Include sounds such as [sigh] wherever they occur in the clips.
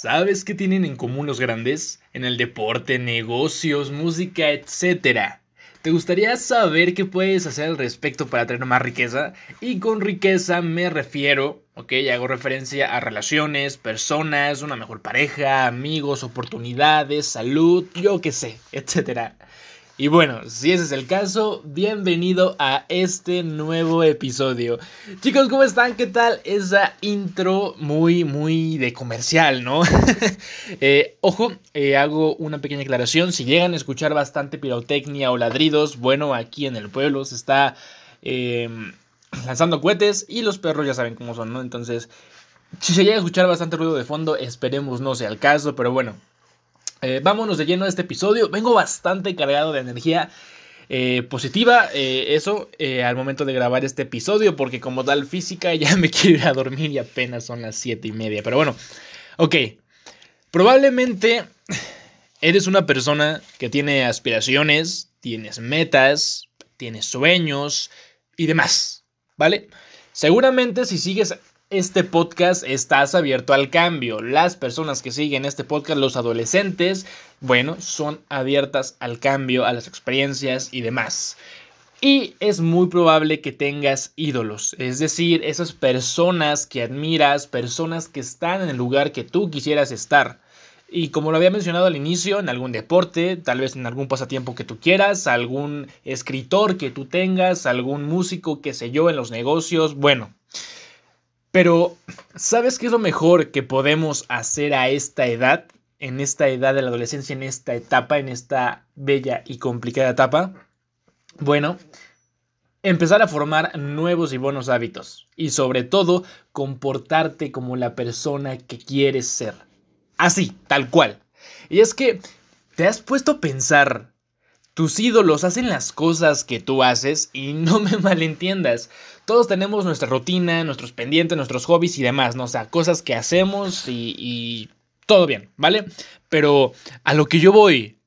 ¿Sabes qué tienen en común los grandes? En el deporte, negocios, música, etc. ¿Te gustaría saber qué puedes hacer al respecto para tener más riqueza? Y con riqueza me refiero, ok, hago referencia a relaciones, personas, una mejor pareja, amigos, oportunidades, salud, yo qué sé, etc. Y bueno, si ese es el caso, bienvenido a este nuevo episodio. Chicos, ¿cómo están? ¿Qué tal? Esa intro muy, muy de comercial, ¿no? [laughs] Eh, ojo, eh, hago una pequeña aclaración. Si llegan a escuchar bastante pirotecnia o ladridos, bueno, aquí en el pueblo se está em, lanzando cohetes y los perros ya saben cómo son, ¿no? Entonces, si se llega a escuchar bastante ruido de fondo, esperemos no sea el caso, pero bueno, eh, vámonos de lleno a este episodio. Vengo bastante cargado de energía eh, positiva. Eh, eso al momento de grabar este episodio. Porque como tal física ya me [laughs] quiero ir a dormir y apenas son las 7 y media. Pero bueno, ok. Probablemente eres una persona que tiene aspiraciones, tienes metas, tienes sueños y demás. ¿Vale? Seguramente si sigues este podcast estás abierto al cambio. Las personas que siguen este podcast, los adolescentes, bueno, son abiertas al cambio, a las experiencias y demás. Y es muy probable que tengas ídolos, es decir, esas personas que admiras, personas que están en el lugar que tú quisieras estar. Y como lo había mencionado al inicio, en algún deporte, tal vez en algún pasatiempo que tú quieras, algún escritor que tú tengas, algún músico, que sé yo, en los negocios, bueno, pero, ¿sabes qué es lo mejor que podemos hacer a esta edad? En esta edad de la adolescencia, en esta etapa, en esta bella y complicada etapa. Bueno, empezar a formar nuevos y buenos hábitos. Y sobre todo, comportarte como la persona que quieres ser. Así, tal cual. Y es que, ¿te has puesto a pensar tus ídolos hacen las cosas que tú haces y [laughs] no me malentiendas. Todos tenemos nuestra rutina, nuestros pendientes, nuestros hobbies y demás, ¿no? O sea, cosas que hacemos y, todo bien, ¿vale? Pero a lo que yo voy,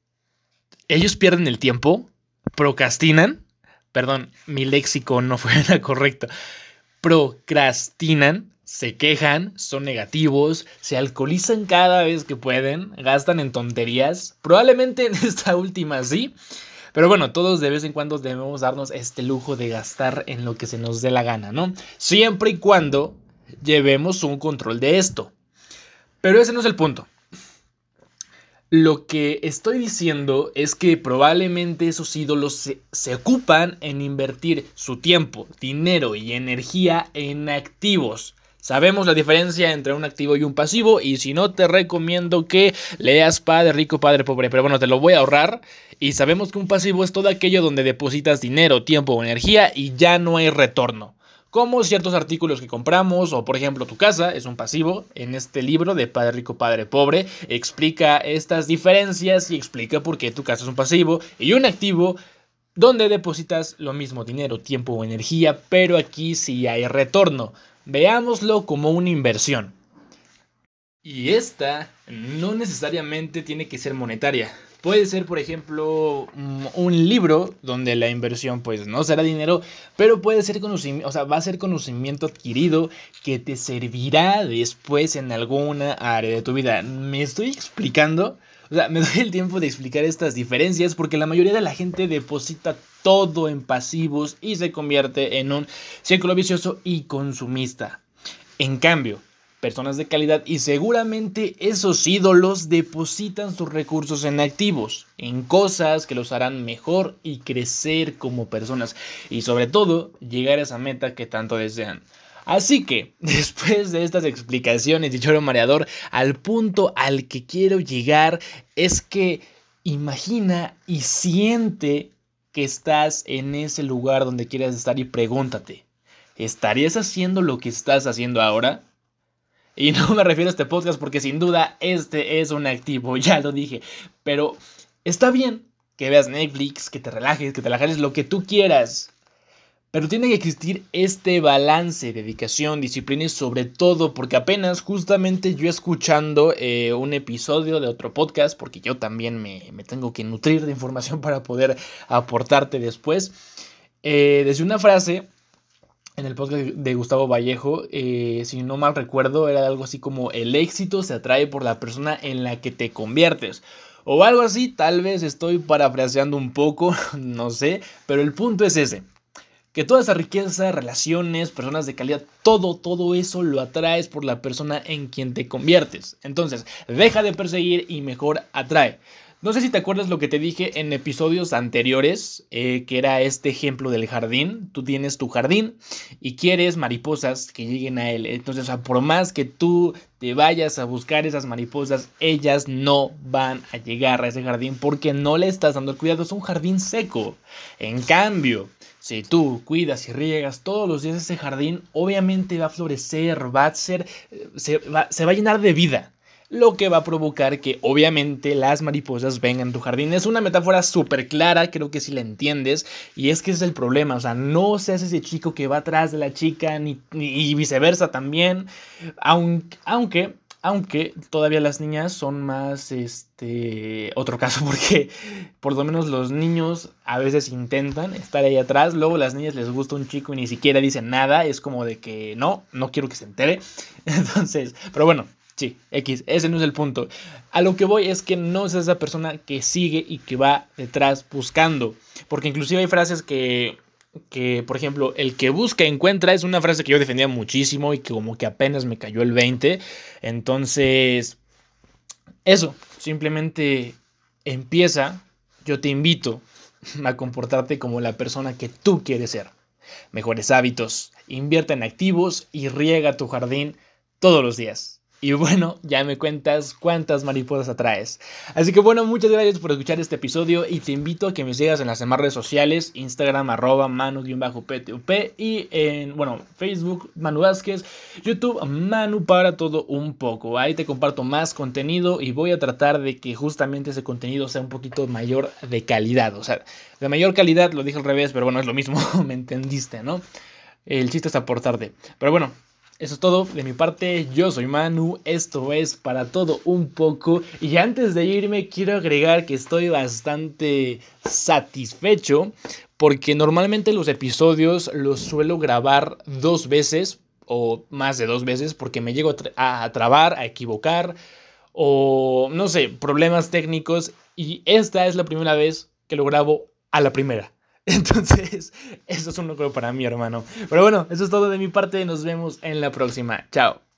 ellos pierden el tiempo, procrastinan, perdón, mi léxico no [laughs] fue correcto, procrastinan se quejan, son negativos, se alcoholizan cada vez que pueden, gastan en tonterías, probablemente [laughs] en esta última sí, pero bueno, todos de vez en cuando debemos darnos este lujo de gastar en lo que se nos dé la gana, ¿no? Siempre y cuando llevemos un control de esto. Pero ese no es el punto. Lo que estoy diciendo es que probablemente esos ídolos se, ocupan en invertir su tiempo, dinero y energía en activos Sabemos la diferencia entre un activo y un pasivo y si no te recomiendo que leas Padre Rico, Padre Pobre, pero bueno, te lo voy a ahorrar y sabemos que un pasivo es todo aquello donde depositas dinero, tiempo o energía y ya no hay retorno. Como ciertos artículos que compramos o por ejemplo tu casa es un pasivo. En este libro de Padre Rico, Padre Pobre explica estas diferencias y explica por qué tu casa es un pasivo y un activo donde depositas lo mismo dinero, tiempo o energía, pero aquí sí hay retorno. Veámoslo como una inversión. Y esta no necesariamente tiene que ser monetaria. Puede ser, por ejemplo, mm, un libro donde la inversión pues no será dinero, pero puede ser conocimiento, o sea, va a ser conocimiento adquirido que te servirá después en alguna área de tu vida. ¿Me estoy explicando? O sea, me [laughs] doy el tiempo de explicar estas diferencias porque la mayoría de la gente deposita todo en pasivos y se convierte en un círculo vicioso y consumista. En cambio, personas de calidad y seguramente esos ídolos depositan sus recursos en activos, en cosas que los harán mejor y crecer como personas y sobre todo llegar a esa meta que tanto desean. Así que, [laughs] después de estas explicaciones de choro mareador, al punto al que quiero llegar es que imagina y siente que estás en ese lugar donde quieres estar y pregúntate, ¿estarías haciendo lo que estás haciendo ahora? Y [laughs] no me refiero a este podcast porque sin duda este es un activo, [laughs] ya lo dije, pero está bien que veas Netflix, que te relajes, que te relajes lo que tú quieras. Pero tiene que existir este balance, dedicación, disciplina y sobre todo porque apenas justamente yo escuchando eh, un episodio de otro podcast, porque yo también me, tengo que nutrir de información para poder aportarte después, eh, desde una frase en el podcast de Gustavo Vallejo, eh, si no mal recuerdo, era algo así como el éxito se atrae por la persona en la que te conviertes. O algo así, tal vez estoy parafraseando un poco, [laughs] no sé, pero el punto es ese. Que toda esa riqueza, relaciones, personas de calidad, todo, todo eso lo atraes por la persona en quien te conviertes. Entonces, deja de perseguir y mejor atrae. No sé si te acuerdas lo que te dije en episodios anteriores, eh, que era este ejemplo del jardín. Tú tienes tu jardín y quieres mariposas que lleguen a él. Entonces, por más que tú te vayas a buscar esas mariposas, ellas no van a llegar a ese jardín porque no le estás dando cuidado. Es un jardín seco. En cambio, si tú cuidas y riegas todos los días ese jardín, obviamente va a florecer, va a ser, eh, se va a llenar de vida lo que va a provocar que obviamente las mariposas vengan a tu jardín. Es una metáfora súper clara, creo que si la entiendes, y es que es el problema, o sea, no seas ese chico que va atrás de la chica, ni, y viceversa también, aunque, aunque aunque todavía las niñas son más, este, otro caso [laughs] porque por lo menos los niños a veces intentan estar ahí atrás, luego las niñas les gusta un chico y ni siquiera dicen nada, es como de que no, no quiero que se entere. [laughs] Entonces, pero bueno, Sí, X, ese no es el punto. A lo que voy es que no es esa persona que sigue y que va detrás buscando. Porque inclusive hay frases que, que, por ejemplo, el que busca encuentra es una frase que yo defendía muchísimo y que como que apenas me cayó el 20. Entonces, eso, simplemente empieza, yo te invito a comportarte como la persona que tú quieres ser. Mejores hábitos, invierte en activos y riega tu jardín todos los días. Y bueno, ya me cuentas cuántas mariposas atraes. Así que bueno, muchas gracias por escuchar este episodio y te invito a que me sigas en las demás redes sociales, Instagram arroba manu-ptup y en, bueno, Facebook Manu Vázquez, YouTube Manu para todo un poco. Ahí te comparto más contenido y voy a tratar de que justamente ese contenido sea un poquito mayor de calidad. O sea, de mayor calidad, lo dije al revés, pero bueno, es lo mismo, [laughs] me entendiste, ¿no? El chiste es aportarte. Pero bueno, eso es todo de mi parte, yo soy Manu, esto es para todo un poco. Y antes de irme quiero agregar que estoy bastante satisfecho porque normalmente los episodios los suelo grabar dos veces o más de dos veces porque me llego a, trabar, a equivocar o no sé, problemas técnicos. Y esta es la primera vez que lo grabo a la primera. Entonces, [laughs] eso es un logro para mí, hermano. Pero bueno, eso es todo de mi parte. Nos vemos en la próxima. Chao.